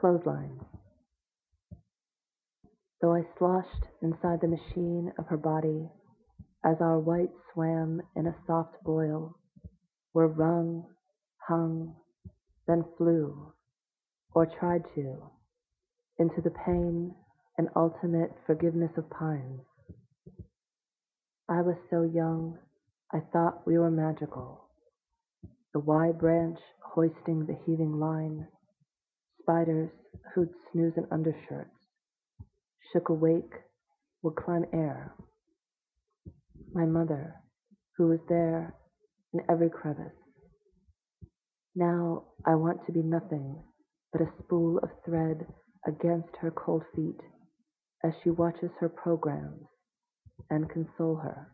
Clothesline. Though I sloshed inside the machine of her body, as our white swam in a soft boil, were wrung, hung, then flew, or tried to, into the pain and ultimate forgiveness of pines. I was so young, I thought we were magical. The Y branch hoisting the heaving line, spiders who'd snooze in undershirts, shook awake, would climb air. My mother, who was there in every crevice. Now I want to be nothing but a spool of thread against her cold feet as she watches her programs and console her.